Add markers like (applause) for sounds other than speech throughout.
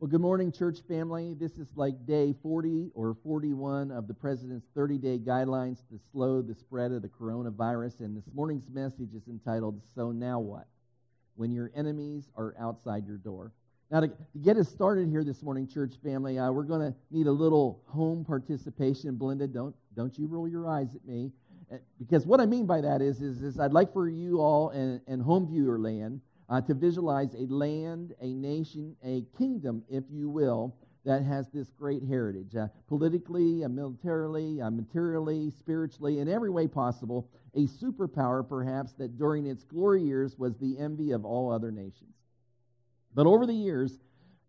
Well, good morning, church family. This is like day 40 or 41 of the President's 30 day guidelines to slow the spread of the coronavirus. And this morning's message is entitled, So Now What? When Your Enemies Are Outside Your Door. Now, to, to get us started here this morning, church family, uh, we're going to need a little home participation. Blended. don't, don't you roll your eyes at me. Uh, because what I mean by that is, is, is I'd like for you all in, in home viewer land uh, to visualize a land, a nation, a kingdom, if you will, that has this great heritage uh, politically, uh, militarily, uh, materially, spiritually, in every way possible. A superpower, perhaps, that during its glory years was the envy of all other nations. But over the years,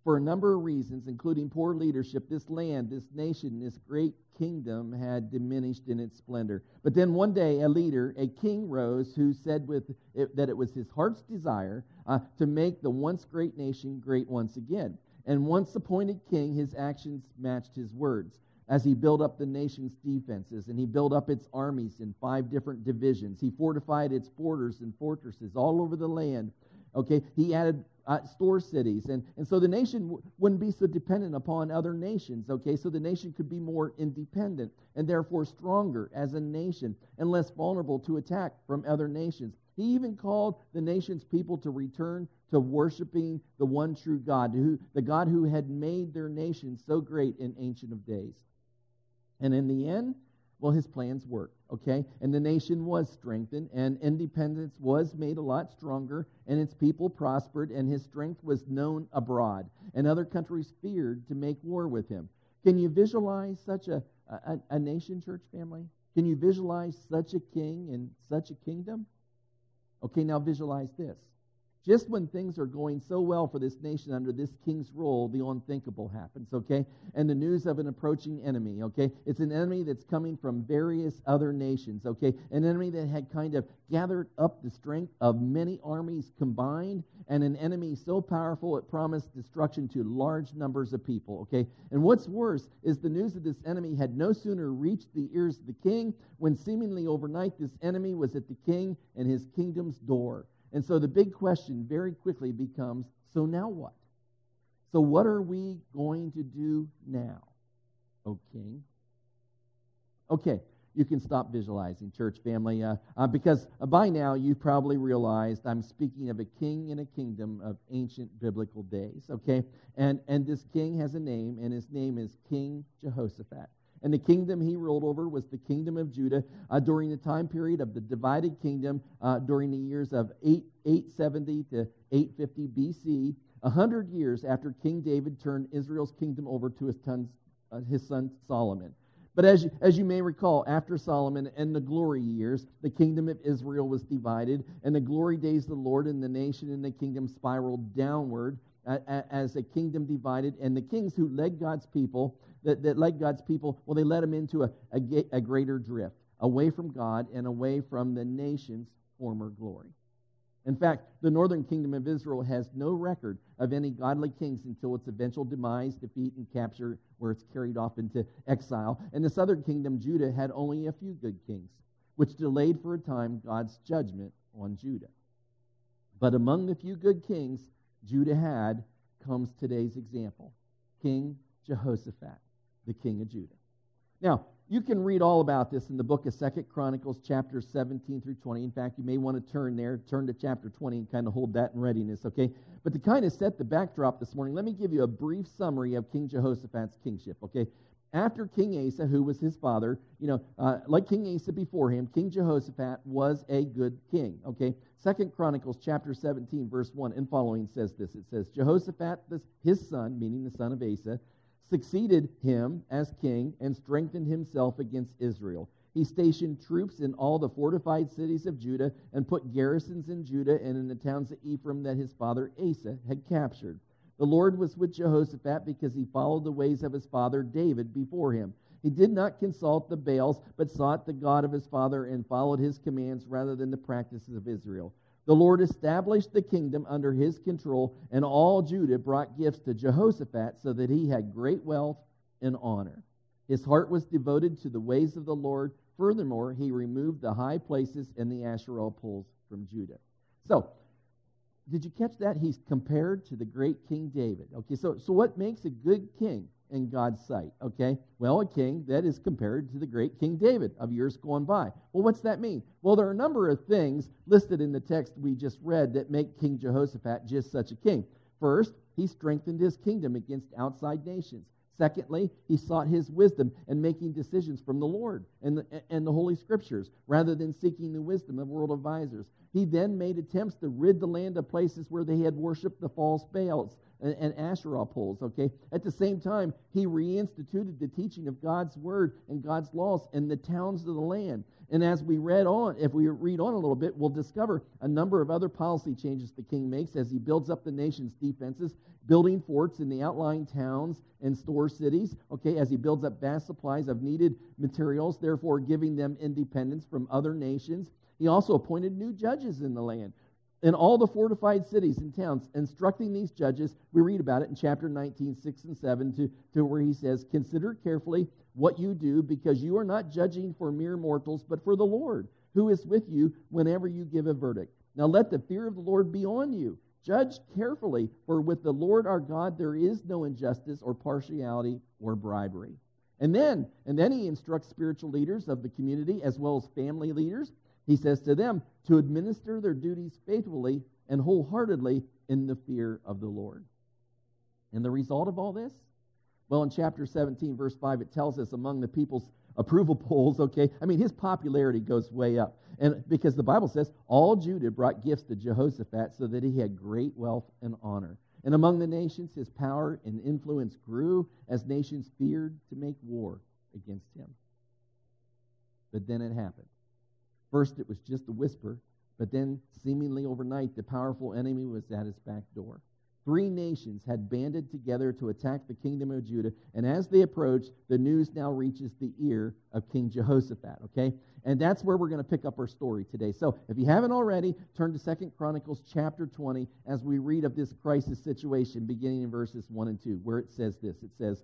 for a number of reasons, including poor leadership, this land, this nation, this great kingdom had diminished in its splendor. But then one day, a leader, a king, rose who said with it, that it was his heart's desire uh, to make the once great nation great once again. And once appointed king, his actions matched his words as he built up the nation's defenses and he built up its armies in five different divisions. He fortified its borders and fortresses all over the land. Okay, he added uh, store cities. And, and so the nation w- wouldn't be so dependent upon other nations, okay? So the nation could be more independent and therefore stronger as a nation and less vulnerable to attack from other nations. He even called the nation's people to return to worshiping the one true God, who, the God who had made their nation so great in Ancient of Days. And in the end, well, his plans worked, okay? And the nation was strengthened, and independence was made a lot stronger, and its people prospered, and his strength was known abroad. And other countries feared to make war with him. Can you visualize such a, a, a nation, church family? Can you visualize such a king and such a kingdom? Okay, now visualize this. Just when things are going so well for this nation under this king's rule, the unthinkable happens, okay? And the news of an approaching enemy, okay? It's an enemy that's coming from various other nations, okay? An enemy that had kind of gathered up the strength of many armies combined, and an enemy so powerful it promised destruction to large numbers of people, okay? And what's worse is the news of this enemy had no sooner reached the ears of the king when seemingly overnight this enemy was at the king and his kingdom's door. And so the big question very quickly becomes so now what? So, what are we going to do now, O King? Okay, you can stop visualizing, church family, uh, uh, because by now you've probably realized I'm speaking of a king in a kingdom of ancient biblical days, okay? And, and this king has a name, and his name is King Jehoshaphat. And the kingdom he ruled over was the kingdom of Judah uh, during the time period of the divided kingdom uh, during the years of 8, 870 to 850 BC, hundred years after King David turned Israel's kingdom over to his, tons, uh, his son Solomon. But as you, as you may recall, after Solomon and the glory years, the kingdom of Israel was divided, and the glory days of the Lord and the nation and the kingdom spiraled downward as a kingdom divided, and the kings who led God's people, that, that led God's people, well, they led them into a, a, a greater drift, away from God and away from the nation's former glory. In fact, the northern kingdom of Israel has no record of any godly kings until its eventual demise, defeat, and capture, where it's carried off into exile. And the southern kingdom, Judah, had only a few good kings, which delayed for a time God's judgment on Judah. But among the few good kings, Judah had comes today's example King Jehoshaphat, the king of Judah. Now, you can read all about this in the book of Second Chronicles, chapters 17 through 20. In fact, you may want to turn there, turn to chapter 20 and kind of hold that in readiness, okay? But to kind of set the backdrop this morning, let me give you a brief summary of King Jehoshaphat's kingship, okay? After King Asa, who was his father, you know, uh, like King Asa before him, King Jehoshaphat was a good king, okay? Second Chronicles chapter 17, verse 1 and following says this. It says, Jehoshaphat, his son, meaning the son of Asa, succeeded him as king and strengthened himself against Israel. He stationed troops in all the fortified cities of Judah and put garrisons in Judah and in the towns of Ephraim that his father Asa had captured. The Lord was with Jehoshaphat because he followed the ways of his father David before him. He did not consult the Baals, but sought the God of his father and followed his commands rather than the practices of Israel. The Lord established the kingdom under his control, and all Judah brought gifts to Jehoshaphat so that he had great wealth and honor. His heart was devoted to the ways of the Lord. Furthermore, he removed the high places and the Asherah poles from Judah. So, did you catch that? He's compared to the great King David. Okay, so, so what makes a good king in God's sight? Okay, well, a king that is compared to the great King David of years gone by. Well, what's that mean? Well, there are a number of things listed in the text we just read that make King Jehoshaphat just such a king. First, he strengthened his kingdom against outside nations. Secondly, he sought his wisdom in making decisions from the Lord and the, and the Holy Scriptures rather than seeking the wisdom of world advisors. He then made attempts to rid the land of places where they had worshiped the false Baals and, and Asherah poles, okay? At the same time, he reinstituted the teaching of God's word and God's laws in the towns of the land. And as we read on, if we read on a little bit, we'll discover a number of other policy changes the king makes as he builds up the nation's defenses, building forts in the outlying towns and store cities, okay, as he builds up vast supplies of needed materials, therefore giving them independence from other nations. He also appointed new judges in the land in all the fortified cities and towns, instructing these judges. We read about it in chapter 19, 6 and 7, to, to where he says, Consider carefully what you do, because you are not judging for mere mortals, but for the Lord, who is with you whenever you give a verdict. Now let the fear of the Lord be on you. Judge carefully, for with the Lord our God there is no injustice or partiality or bribery. And then, and then he instructs spiritual leaders of the community as well as family leaders. He says to them to administer their duties faithfully and wholeheartedly in the fear of the Lord. And the result of all this? Well, in chapter 17, verse 5, it tells us among the people's approval polls, okay? I mean, his popularity goes way up. And because the Bible says all Judah brought gifts to Jehoshaphat so that he had great wealth and honor. And among the nations, his power and influence grew as nations feared to make war against him. But then it happened. First, it was just a whisper, but then, seemingly overnight, the powerful enemy was at his back door. Three nations had banded together to attack the kingdom of Judah, and as they approached, the news now reaches the ear of King Jehoshaphat, okay? And that's where we're going to pick up our story today. So, if you haven't already, turn to Second Chronicles chapter 20 as we read of this crisis situation beginning in verses 1 and 2, where it says this. It says,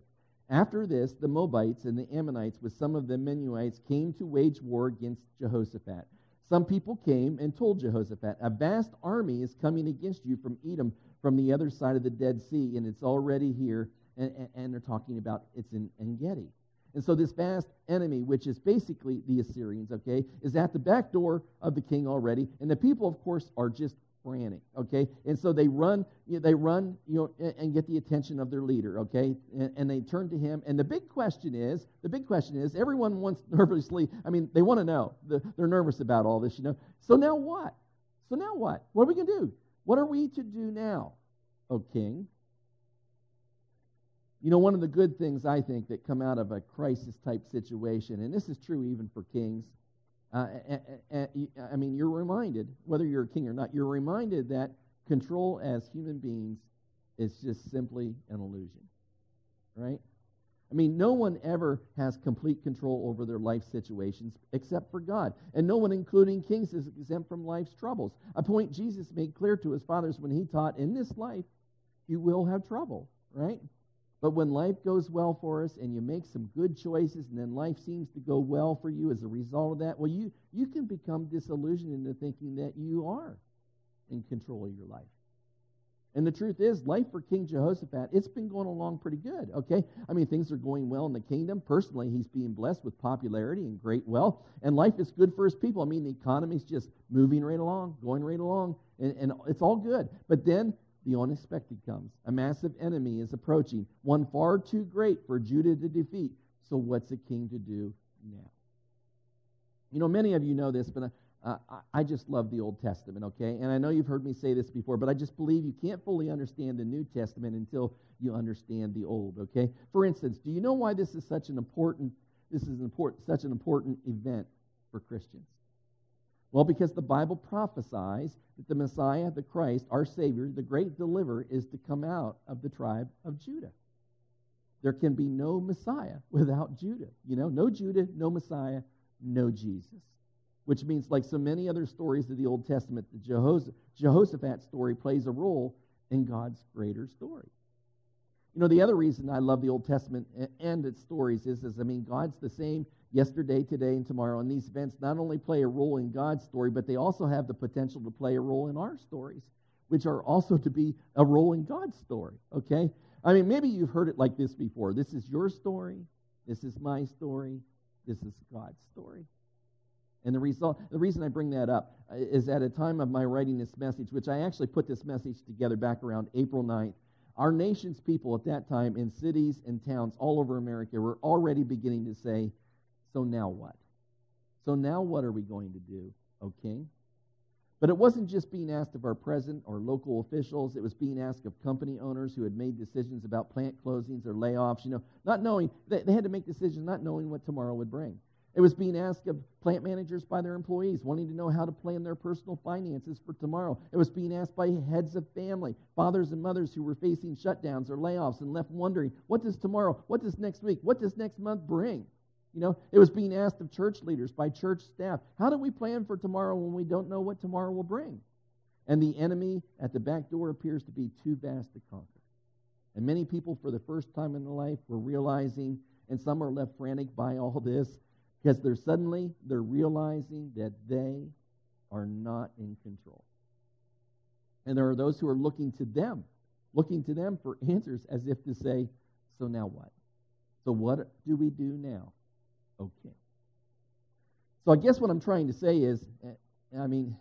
After this, the Moabites and the Ammonites with some of the Meunites came to wage war against Jehoshaphat. Some people came and told Jehoshaphat, A vast army is coming against you from Edom from the other side of the Dead Sea, and it's already here. And, and they're talking about it's in Engedi. And so this vast enemy, which is basically the Assyrians, okay, is at the back door of the king already. And the people, of course, are just frantic, okay? And so they run, you know, they run, you know, and, get the attention of their leader, okay? And, and, they turn to him. And the big question is, the big question is, everyone wants (laughs) nervously, I mean, they want to know. The, they're nervous about all this, you know. So now what? So now what? What are we going to do? What are we to do now, O king? You know, one of the good things I think that come out of a crisis type situation, and this is true even for kings, uh, I mean, you're reminded, whether you're a king or not, you're reminded that control as human beings is just simply an illusion, right? I mean, no one ever has complete control over their life situations except for God. And no one, including kings, is exempt from life's troubles. A point Jesus made clear to his fathers when he taught in this life, you will have trouble, right? But when life goes well for us and you make some good choices and then life seems to go well for you as a result of that, well, you, you can become disillusioned into thinking that you are in control of your life. And the truth is, life for King Jehoshaphat, it's been going along pretty good, okay? I mean, things are going well in the kingdom. Personally, he's being blessed with popularity and great wealth, and life is good for his people. I mean, the economy's just moving right along, going right along, and, and it's all good. But then the unexpected comes. A massive enemy is approaching, one far too great for Judah to defeat. So, what's a king to do now? You know, many of you know this, but uh, I just love the Old Testament, okay? And I know you've heard me say this before, but I just believe you can't fully understand the New Testament until you understand the Old, okay? For instance, do you know why this is such an important this is important such an important event for Christians? Well, because the Bible prophesies that the Messiah, the Christ, our Savior, the great deliverer, is to come out of the tribe of Judah. There can be no Messiah without Judah. You know, no Judah, no Messiah, no Jesus. Which means, like so many other stories of the Old Testament, the Jehoshaphat story plays a role in God's greater story. You know, the other reason I love the Old Testament and its stories is, is I mean, God's the same yesterday, today, and tomorrow. And these events not only play a role in God's story, but they also have the potential to play a role in our stories. which are also to be a role in God's story, okay? I mean, maybe you've heard it like this before. This is your story. This is my story. This is God's story. And the result, the reason I bring that up uh, is at a time of my writing this message, which I actually put this message together back around April 9th. Our nation's people at that time in cities and towns all over America were already beginning to say, So now what? So now what are we going to do, okay? But it wasn't just being asked of our president or local officials, it was being asked of company owners who had made decisions about plant closings or layoffs, you know, not knowing, they, they had to make decisions not knowing what tomorrow would bring. It was being asked of plant managers by their employees, wanting to know how to plan their personal finances for tomorrow. It was being asked by heads of family, fathers and mothers who were facing shutdowns or layoffs and left wondering, what does tomorrow, what does next week, what does next month bring? You know, it was being asked of church leaders by church staff, how do we plan for tomorrow when we don't know what tomorrow will bring? And the enemy at the back door appears to be too vast to conquer. And many people, for the first time in their life, were realizing, and some are left frantic by all this, because they're suddenly they're realizing that they are not in control. And there are those who are looking to them, looking to them for answers as if to say, so now what? So what do we do now? Okay. So I guess what I'm trying to say is, eh, I mean,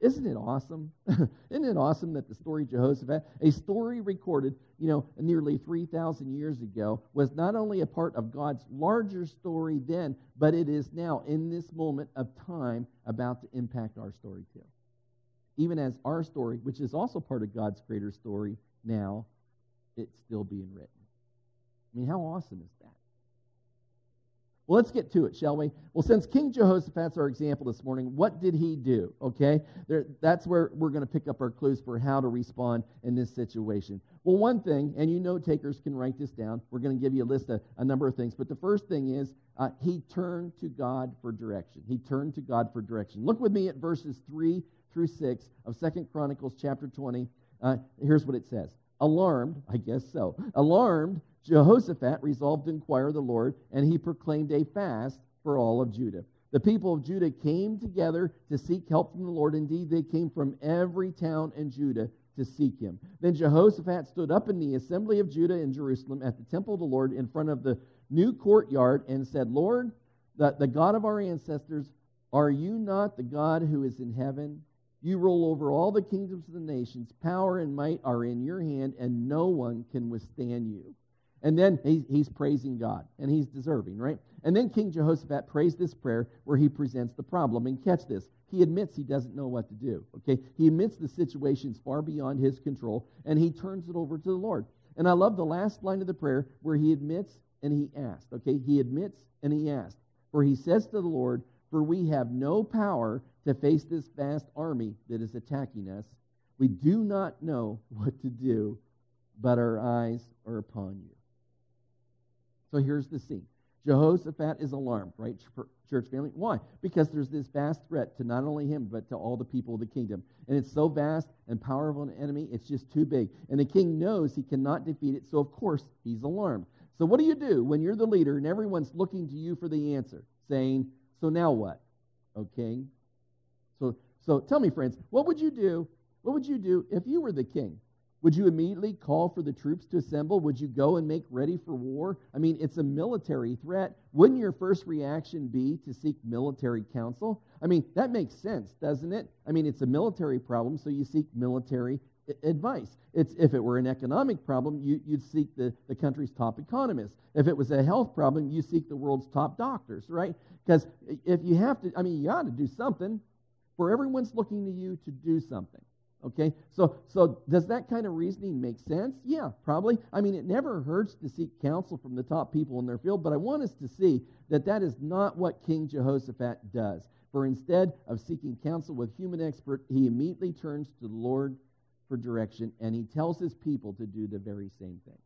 isn't it awesome? (laughs) Isn't it awesome that the story of Jehoshaphat, a story recorded, you know, nearly 3,000 years ago, was not only a part of God's larger story then, but it is now, in this moment of time, about to impact our story too. Even as our story, which is also part of God's greater story now, it's still being written. I mean, how awesome is that? Well, let's get to it, shall we? Well, since King Jehoshaphat's our example this morning, what did he do? Okay? There, that's where we're going to pick up our clues for how to respond in this situation. Well, one thing, and you note takers can write this down, we're going to give you a list of a number of things, but the first thing is uh, he turned to God for direction. He turned to God for direction. Look with me at verses 3 through 6 of Second Chronicles chapter 20. Uh, here's what it says Alarmed, I guess so, alarmed, Jehoshaphat resolved to inquire the Lord, and he proclaimed a fast for all of Judah. The people of Judah came together to seek help from the Lord. Indeed, they came from every town in Judah to seek him. Then Jehoshaphat stood up in the assembly of Judah in Jerusalem at the temple of the Lord in front of the new courtyard and said, Lord, the, the God of our ancestors, are you not the God who is in heaven? You rule over all the kingdoms of the nations. Power and might are in your hand, and no one can withstand you. And then he, he's praising God, and he's deserving, right? And then King Jehoshaphat prays this prayer where he presents the problem. And catch this he admits he doesn't know what to do, okay? He admits the situation's far beyond his control, and he turns it over to the Lord. And I love the last line of the prayer where he admits and he asked, okay? He admits and he asked. For he says to the Lord, For we have no power to face this vast army that is attacking us. We do not know what to do, but our eyes are upon you. So here's the scene Jehoshaphat is alarmed, right, church family? Why? Because there's this vast threat to not only him, but to all the people of the kingdom. And it's so vast and powerful an enemy, it's just too big. And the king knows he cannot defeat it, so of course he's alarmed. So what do you do when you're the leader and everyone's looking to you for the answer, saying, So now what? Okay? So so tell me, friends, what would you do? What would you do if you were the king? Would you immediately call for the troops to assemble? Would you go and make ready for war? I mean, it's a military threat. Wouldn't your first reaction be to seek military counsel? I mean, that makes sense, doesn't it? I mean, it's a military problem, so you seek military advice. It's, if it were an economic problem, you, would seek the, the country's top economists. If it was a health problem, you seek the world's top doctors, right? Because if you have to, I mean, you ought to do something. For everyone's looking to you to do something. Okay, so so does that kind of reasoning make sense? Yeah, probably. I mean, it never hurts to seek counsel from the top people in their field, but I want us to see that that is not what King Jehoshaphat does. For instead of seeking counsel with human expert, he immediately turns to the Lord for direction, and he tells his people to do the very same thing.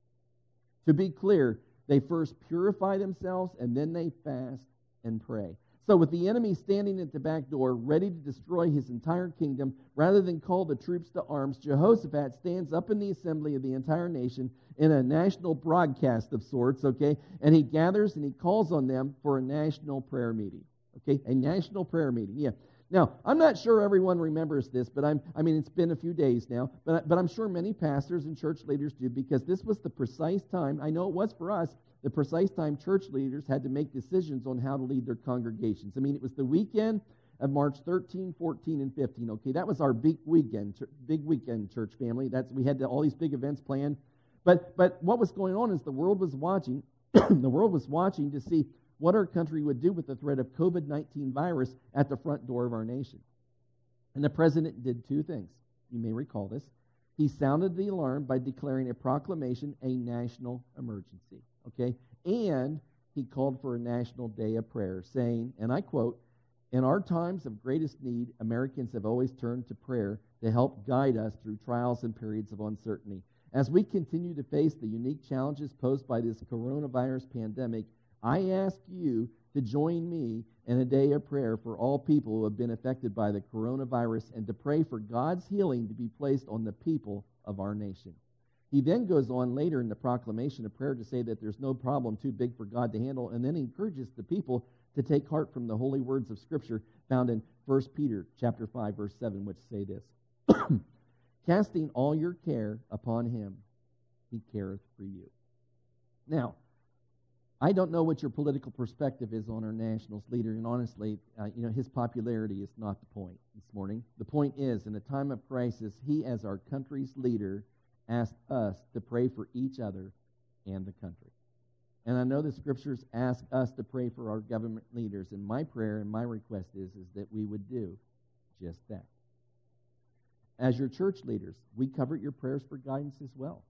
To be clear, they first purify themselves, and then they fast and pray. So, with the enemy standing at the back door, ready to destroy his entire kingdom, rather than call the troops to arms, Jehoshaphat stands up in the assembly of the entire nation in a national broadcast of sorts, okay? And he gathers and he calls on them for a national prayer meeting, okay? A national prayer meeting, yeah. Now, I'm not sure everyone remembers this, but I'm, I mean, it's been a few days now, but, but I'm sure many pastors and church leaders do because this was the precise time, I know it was for us, the precise time church leaders had to make decisions on how to lead their congregations. I mean, it was the weekend of March 13, 14, and 15. Okay, that was our big weekend, big weekend church family. That's we had all these big events planned. But but what was going on is the world was watching. (clears throat) the world was watching to see what our country would do with the threat of COVID 19 virus at the front door of our nation. And the president did two things. You may recall this. He sounded the alarm by declaring a proclamation a national emergency. Okay? And he called for a national day of prayer, saying, and I quote, In our times of greatest need, Americans have always turned to prayer to help guide us through trials and periods of uncertainty. As we continue to face the unique challenges posed by this coronavirus pandemic, I ask you to join me in a day of prayer for all people who have been affected by the coronavirus and to pray for God's healing to be placed on the people of our nation. He then goes on later in the proclamation of prayer to say that there's no problem too big for God to handle, and then encourages the people to take heart from the holy words of Scripture found in 1 Peter chapter 5, verse 7, which say this (clears throat) Casting all your care upon him, he careth for you. Now, I don't know what your political perspective is on our nationals leader, and honestly, uh, you know, his popularity is not the point this morning. The point is, in a time of crisis, he, as our country's leader, asked us to pray for each other and the country. And I know the scriptures ask us to pray for our government leaders, and my prayer and my request is, is that we would do just that. As your church leaders, we cover your prayers for guidance as well.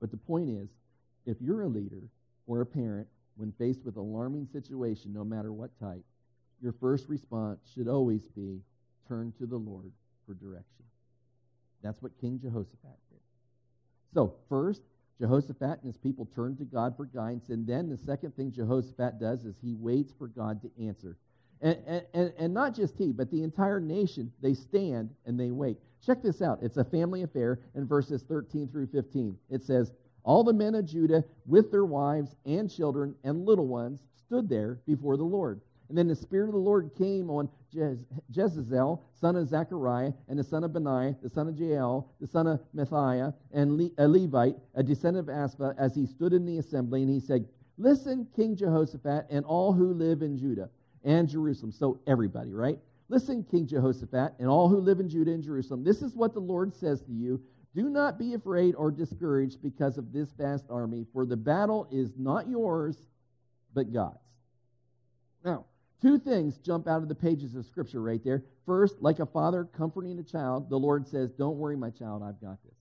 But the point is, if you're a leader or a parent, when faced with alarming situation, no matter what type, your first response should always be turn to the Lord for direction. That's what King Jehoshaphat did. So, first, Jehoshaphat and his people turn to God for guidance, and then the second thing Jehoshaphat does is he waits for God to answer. And, and, and not just he, but the entire nation, they stand and they wait. Check this out. It's a family affair in verses 13 through 15. It says, all the men of Judah, with their wives and children and little ones, stood there before the Lord. And then the Spirit of the Lord came on Jez- son of Zechariah, and the son of Benaiah, the son of Jael, the son of Matthiah, and Le- a Levite, a descendant of Asaph, as he stood in the assembly, and he said, Listen, King Jehoshaphat, and all who live in Judah and Jerusalem. So everybody, right? Listen, King Jehoshaphat, and all who live in Judah and Jerusalem. This is what the Lord says to you do not be afraid or discouraged because of this vast army, for the battle is not yours, but God's. Now, two things jump out of the pages of Scripture right there. First, like a father comforting a child, the Lord says, Don't worry, my child, I've got this.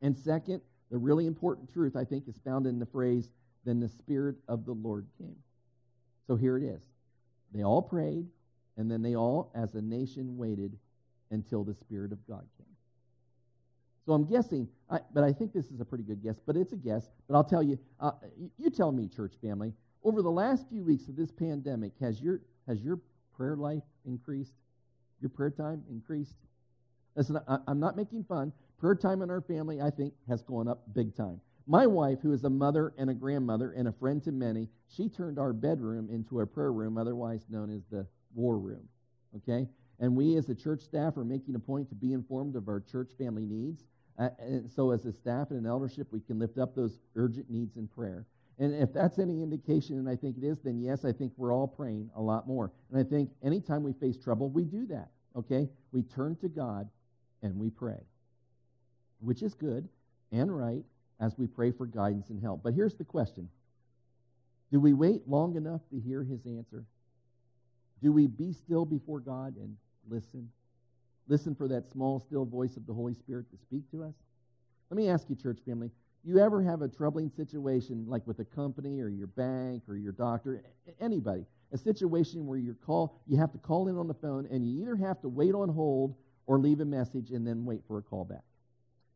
And second, the really important truth, I think, is found in the phrase, Then the Spirit of the Lord came. So here it is. They all prayed, and then they all, as a nation, waited until the Spirit of God came. So I'm guessing, I, but I think this is a pretty good guess, but it's a guess. But I'll tell you, uh, you tell me, church family, over the last few weeks of this pandemic, has your, has your prayer life increased? Your prayer time increased? Listen, I, I'm not making fun. Prayer time in our family, I think, has gone up big time. My wife, who is a mother and a grandmother and a friend to many, she turned our bedroom into a prayer room, otherwise known as the war room. Okay? And we, as a church staff, are making a point to be informed of our church family needs. Uh, and so, as a staff and an eldership, we can lift up those urgent needs in prayer. And if that's any indication, and I think it is, then yes, I think we're all praying a lot more. And I think anytime we face trouble, we do that, okay? We turn to God and we pray, which is good and right as we pray for guidance and help. But here's the question Do we wait long enough to hear his answer? Do we be still before God and listen? Listen for that small, still voice of the Holy Spirit to speak to us? Let me ask you, church family, you ever have a troubling situation like with a company or your bank or your doctor, anybody, a situation where you call, you have to call in on the phone and you either have to wait on hold or leave a message and then wait for a call back.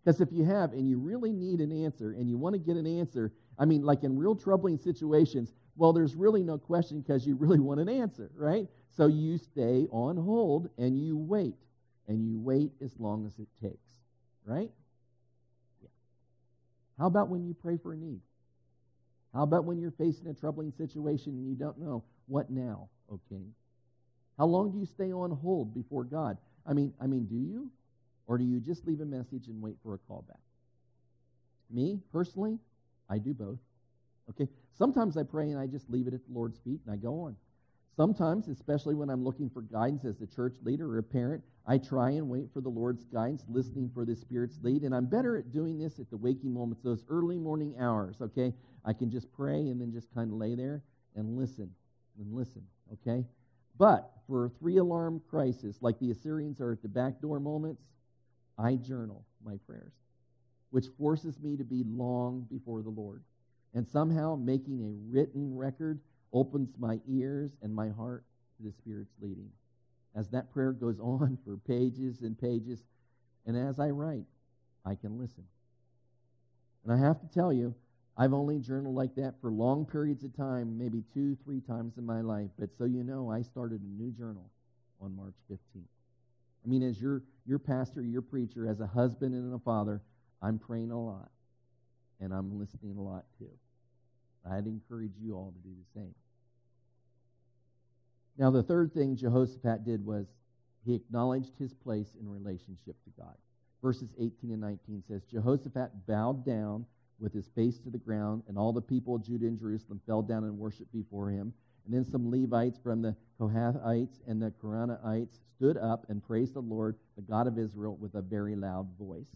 Because if you have and you really need an answer and you want to get an answer, I mean, like in real troubling situations, well, there's really no question because you really (laughs) want an answer, right? So you stay on hold and you wait and you wait as long as it takes, right? Yeah. How about when you pray for a need? How about when you're facing a troubling situation and you don't know what now, okay? How long do you stay on hold before God? I mean, I mean, do you? Or do you just leave a message and wait for a call back? Me, personally, I do both. Okay? Sometimes I pray and I just leave it at the Lord's feet and I go on. Sometimes, especially when I'm looking for guidance as a church leader or a parent, I try and wait for the Lord's guidance, listening for the Spirit's lead. And I'm better at doing this at the waking moments, those early morning hours, okay? I can just pray and then just kind of lay there and listen and listen, okay? But for a three alarm crisis, like the Assyrians are at the back door moments, I journal my prayers, which forces me to be long before the Lord. And somehow making a written record opens my ears and my heart to the Spirit's leading. As that prayer goes (laughs) on for pages and pages, and as I write, I can listen. And I have to tell you, I've only journaled like that for long periods of time, maybe two, three times in my life. But so you know, I started a new journal on March 15th. I mean, as your, your pastor, your preacher, as a husband and a father, I'm praying a lot. And I'm listening a lot too. I'd encourage you all to do the same. Now, the third thing Jehoshaphat did was he acknowledged his place in relationship to God. Verses 18 and 19 says Jehoshaphat bowed down with his face to the ground, and all the people of Judah and Jerusalem fell down and worshiped before him. And then some Levites from the Kohathites and the Korahites stood up and praised the Lord, the God of Israel, with a very loud voice.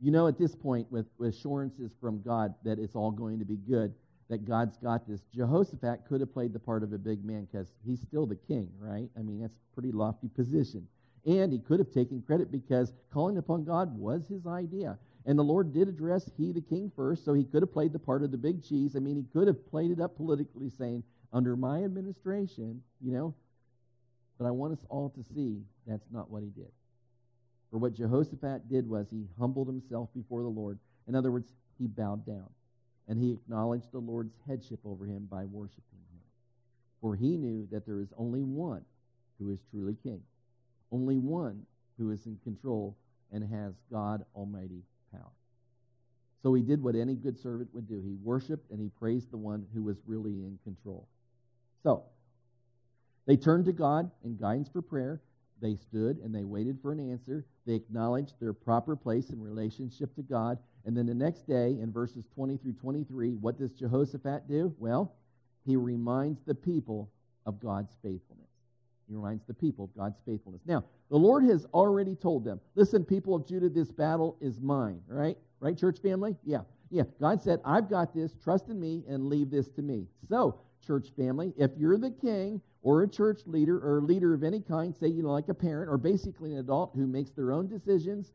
You know, at this point, with, with assurances from God that it's all going to be good, that God's got this. Jehoshaphat could have played the part of a big man because he's still the king, right? I mean, that's a pretty lofty position. And he could have taken credit because calling upon God was his idea. And the Lord did address he, the king, first, so he could have played the part of the big cheese. I mean, he could have played it up politically, saying, under my administration, you know. But I want us all to see that's not what he did. For what Jehoshaphat did was he humbled himself before the Lord. In other words, he bowed down and he acknowledged the Lord's headship over him by worshiping him. For he knew that there is only one who is truly king, only one who is in control and has God Almighty power. So he did what any good servant would do. He worshiped and he praised the one who was really in control. So, they turned to God in guidance for prayer. They stood and they waited for an answer. They acknowledged their proper place in relationship to God. And then the next day, in verses 20 through 23, what does Jehoshaphat do? Well, he reminds the people of God's faithfulness. He reminds the people of God's faithfulness. Now, the Lord has already told them, listen, people of Judah, this battle is mine, right? Right, church family? Yeah. Yeah. God said, I've got this. Trust in me and leave this to me. So, church family, if you're the king or a church leader or a leader of any kind, say, you know, like a parent or basically an adult who makes their own decisions,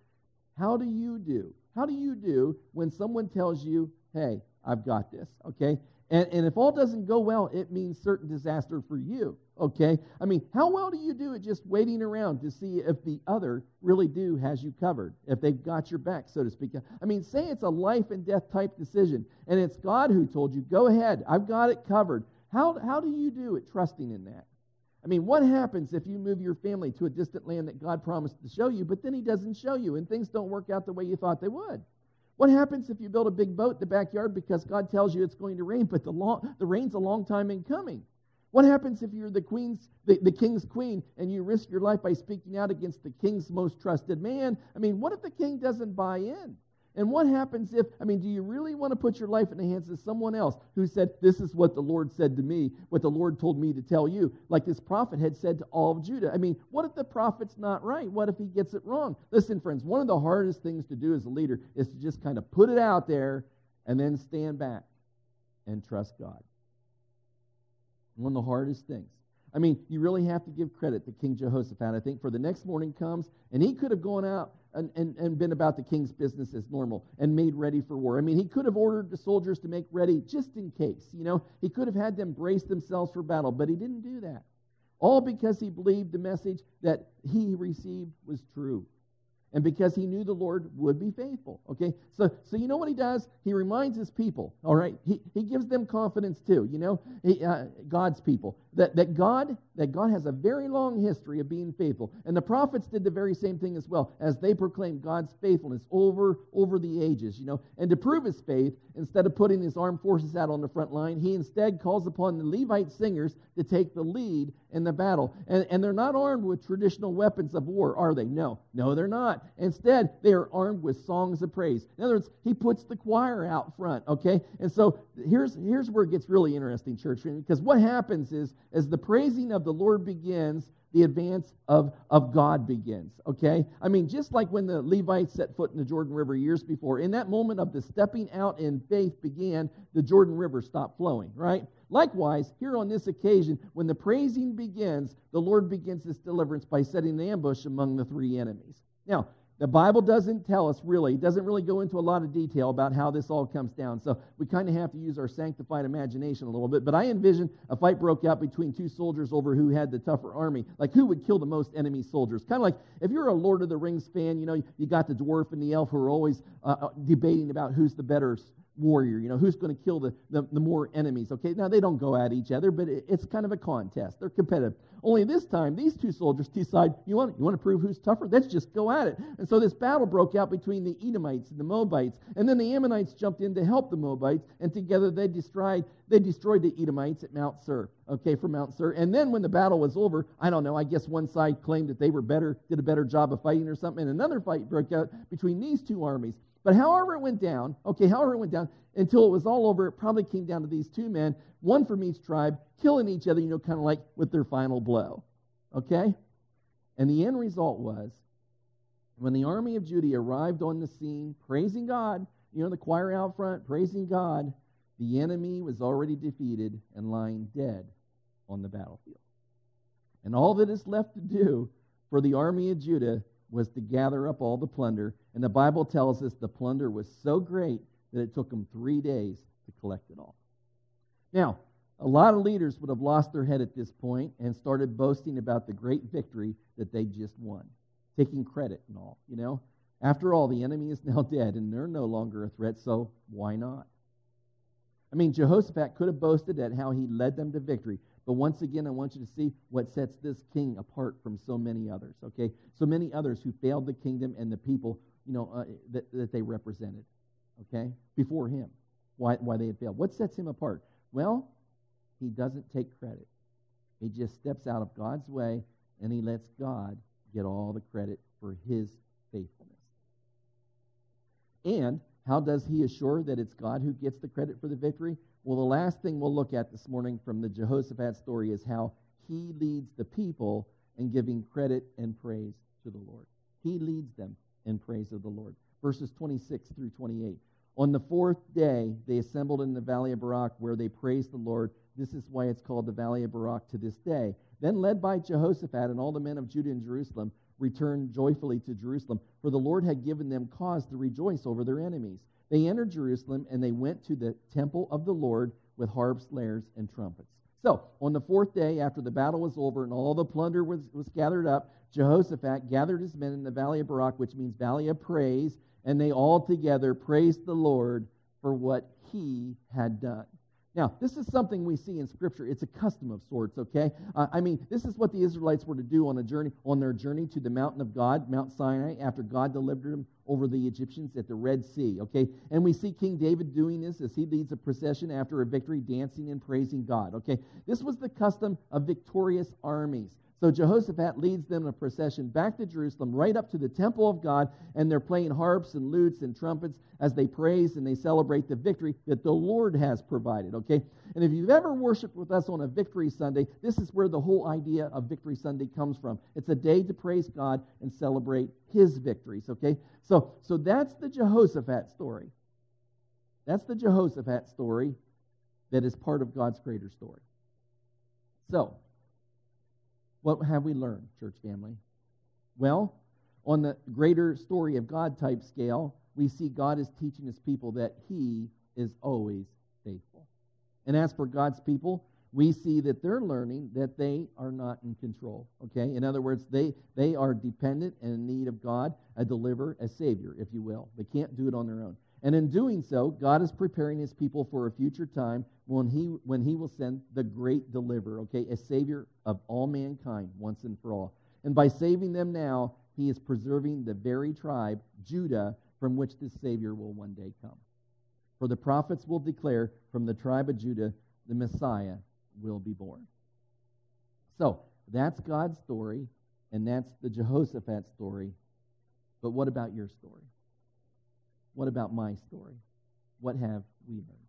how do you do? How do you do when someone tells you, hey, I've got this, okay? And, and if all doesn't go well, it means certain disaster for you, okay? I mean, how well do you do at just waiting around to see if the other really do has you covered, if they've got your back, so to speak? I mean, say it's a life and death type decision, and it's God who told you, go ahead, I've got it covered. How, how do you do it trusting in that? I mean, what happens if you move your family to a distant land that God promised to show you, but then He doesn't show you and things don't work out the way you thought they would? What happens if you build a big boat in the backyard because God tells you it's going to rain, but the, long, the rain's a long time in coming? What happens if you're the queen's the, the king's queen and you risk your life by speaking out against the king's most trusted man? I mean, what if the king doesn't buy in? And what happens if, I mean, do you really want to put your life in the hands of someone else who said, This is what the Lord said to me, what the Lord told me to tell you, like this prophet had said to all of Judah? I mean, what if the prophet's not right? What if he gets it wrong? Listen, friends, one of the hardest things to do as a leader is to just kind of put it out there and then stand back and trust God. One of the hardest things. I mean, you really have to give credit to King Jehoshaphat, I think, for the next morning comes, and he could have gone out and, and, and been about the king's business as normal and made ready for war. I mean, he could have ordered the soldiers to make ready just in case. You know, he could have had them brace themselves for battle, but he didn't do that. All because he believed the message that he received was true. And because he knew the Lord would be faithful. Okay, so so you know what he does? He reminds his people. All right, he he gives them confidence too. You know, he, uh, God's people that that God that God has a very long history of being faithful, and the prophets did the very same thing as well as they proclaimed God's faithfulness over over the ages. You know, and to prove his faith, instead of putting his armed forces out on the front line, he instead calls upon the Levite singers to take the lead in the battle. And, and they're not armed with traditional weapons of war, are they? No, no, they're not. Instead, they are armed with songs of praise. In other words, he puts the choir out front, okay? And so here's, here's where it gets really interesting, church, because what happens is, as the praising of the Lord begins, the advance of, of God begins. Okay? I mean, just like when the Levites set foot in the Jordan River years before, in that moment of the stepping out in faith began, the Jordan River stopped flowing, right? Likewise, here on this occasion, when the praising begins, the Lord begins this deliverance by setting the ambush among the three enemies. Now, the Bible doesn't tell us really, it doesn't really go into a lot of detail about how this all comes down. So we kind of have to use our sanctified imagination a little bit. But I envision a fight broke out between two soldiers over who had the tougher army. Like who would kill the most enemy soldiers? Kind of like if you're a Lord of the Rings fan, you know, you got the dwarf and the elf who are always uh, uh debating about who's the better warrior, you know, who's going to kill the, the, the, more enemies, okay? Now, they don't go at each other, but it, it's kind of a contest. They're competitive. Only this time, these two soldiers decide, you want, you want to prove who's tougher? Let's just go at it. And so this battle broke out between the Edomites and the Moabites. And then the Ammonites jumped in to help the Moabites, and together they destroyed, they destroyed the Edomites at Mount Seir, okay, from Mount Seir. And then when the battle was over, I don't know, I guess one side claimed that they were better, did a better job of fighting or something, and another fight broke out between these two armies. But however it went down, okay, however it went down, until it was all over, it probably came down to these two men, one from each tribe, killing each other, you know, kind of like with their final blow. Okay? And the end result was when the army of Judah arrived on the scene, praising God, you know, the choir out front, praising God, the enemy was already defeated and lying dead on the battlefield. And all that is left to do for the army of Judah was to gather up all the plunder. And the Bible tells us the plunder was so great that it took them three days to collect it all. Now, a lot of leaders would have lost their head at this point and started boasting about the great victory that they just won, taking credit and all, you know. After all, the enemy is now (laughs) dead and they're no longer a threat, so why not? I mean, Jehoshaphat could have boasted at how he led them to victory, but once again, I want you to see what sets this king apart from so many others, okay? So many others who failed the kingdom and the people, you know, uh, that, that they represented, okay, before him, why, why they had failed. What sets him apart? Well, he doesn't take credit. He just steps out of God's way and he lets God get all the credit for his faithfulness. And how does he assure that it's God who gets the credit for the victory? Well, the last thing we'll look at this morning from the Jehoshaphat story is how he leads the people in giving credit and praise to the Lord. He leads them in praise of the Lord. Verses 26 through 28. On the fourth day, they assembled in the valley of Barak, where they praised the Lord. This is why it's called the valley of Barak to this day. Then, led by Jehoshaphat and all the men of Judah and Jerusalem, returned joyfully to Jerusalem, for the Lord had given them cause to rejoice over their enemies. They entered Jerusalem and they went to the temple of the Lord with harps, lyres, and trumpets. So, on the fourth day, after the battle was over and all the plunder was, was gathered up, Jehoshaphat gathered his men in the valley of Barak, which means valley of praise, and they all together praised the Lord for what he had done. Now, this is something we see in Scripture. It's a custom of sorts, okay? Uh, I mean, this is what the Israelites were to do on a journey, on their journey to the mountain of God, Mount Sinai, after God delivered them over the Egyptians at the Red Sea, okay? And we see King David doing this as he leads a procession after a victory, dancing and praising God, okay? This was the custom of victorious armies. So Jehoshaphat leads them in a procession back to Jerusalem, right up to the temple of God, and they're playing harps and lutes and trumpets as they praise and they celebrate the victory that the Lord has provided, okay? And if you've ever worshiped with us on a Victory Sunday, this is where the whole idea of Victory Sunday comes from. It's a day to praise God and celebrate his victories, okay? So, so that's the Jehoshaphat story. That's the Jehoshaphat story that is part of God's greater story. So, what have we learned, church family? Well, on the greater story of God type scale, we see God is teaching his people that he is always faithful. And as for God's people, we see that they're learning that they are not in control. Okay? In other words, they, they are dependent and in need of God, a deliverer, a savior, if you will. They can't do it on their own. And in doing so, God is preparing his people for a future time when he, when he will send the great deliverer, okay, a savior of all mankind once and for all. And by saving them now, he is preserving the very tribe, Judah, from which this savior will one day come. For the prophets will declare from the tribe of Judah, the Messiah will be born. So that's God's story, and that's the Jehoshaphat story. But what about your story? What about my story? What have we learned?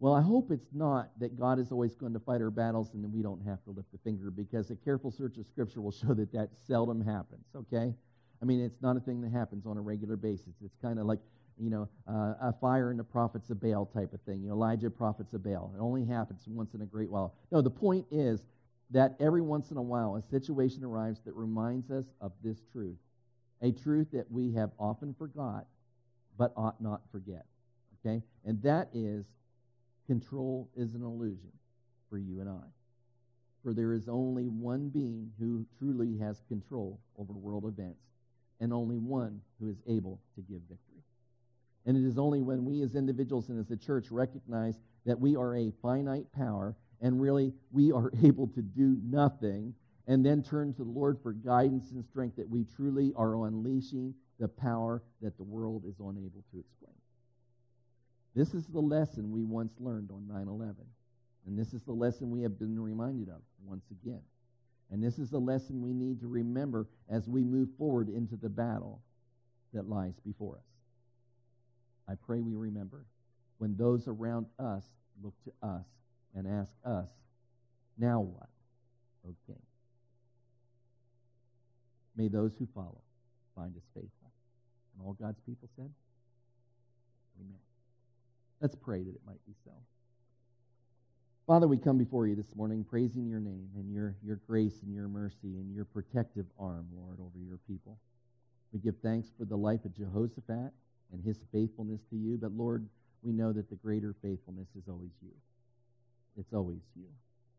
Well, I hope it's not that God is always going to fight our battles and we don't have to lift a finger because a careful search of Scripture will show that that seldom happens, okay? I mean, it's not a thing that happens on a regular basis. It's kind of like, you know, uh, a fire in the prophets of Baal type of thing. You know, Elijah prophets of Baal. It only happens once in a great while. No, the point is that every once in a while a situation arrives that reminds us of this truth, a truth that we have often forgot but ought not forget. Okay? And that is control is an illusion for you and I. For there is only one being who truly has control over world events, and only one who is able to give victory. And it is only when we as individuals and as a church recognize that we are a finite power and really we are (laughs) able to do nothing and then turn to the Lord for guidance and strength that we truly are unleashing the power that the world is unable to explain. This is the lesson we once learned on 9 11. And this is the lesson we have been reminded of once again. And this is the lesson we need to remember as we move forward into the battle that lies before us. I pray we remember when those around us look to us and ask us, now what? Okay. May those who follow find us faithful. And all God's people said, Amen. Let's pray that it might be so. Father, we come before you this morning praising your name and your, your grace and your mercy and your protective arm, Lord, over your people. We give thanks for the life of Jehoshaphat and his faithfulness to you, but Lord, we know that the greater faithfulness is always you. It's always you.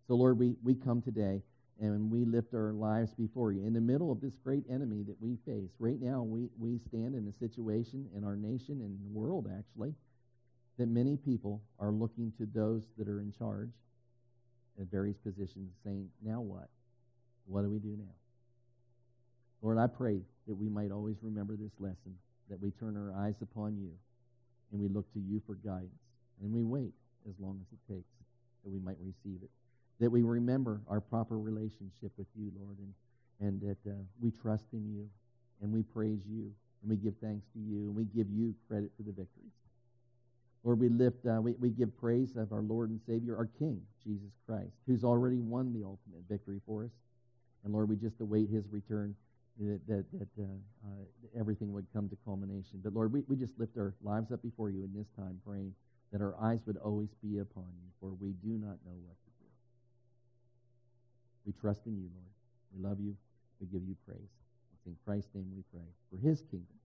So, Lord, we, we come today and we lift our lives before you. In the middle of this great enemy that we face, right now we, we stand in a situation in our nation and world, actually, that many people are looking to those that are in charge at various positions saying, Now what? What do we do now? Lord, I pray that we might always remember this lesson, that we turn our eyes upon you and we look to you for guidance. And we wait as long as it takes that we might receive it that we remember our proper relationship with you, Lord, and, and that uh, we trust in you and we praise you and we give thanks to you and we give you credit for the victories. Lord, we lift, uh, we, we give praise of our Lord and Savior, our King, Jesus Christ, who's already won the ultimate victory for us. And Lord, we just await his return that, that, that uh, uh, everything would come to culmination. But Lord, we, we just lift our lives up before you in this time, praying that our eyes would always be upon you, for we do not know what. We trust in you, Lord. We love you. We give you praise. It's in Christ's name we pray for his kingdom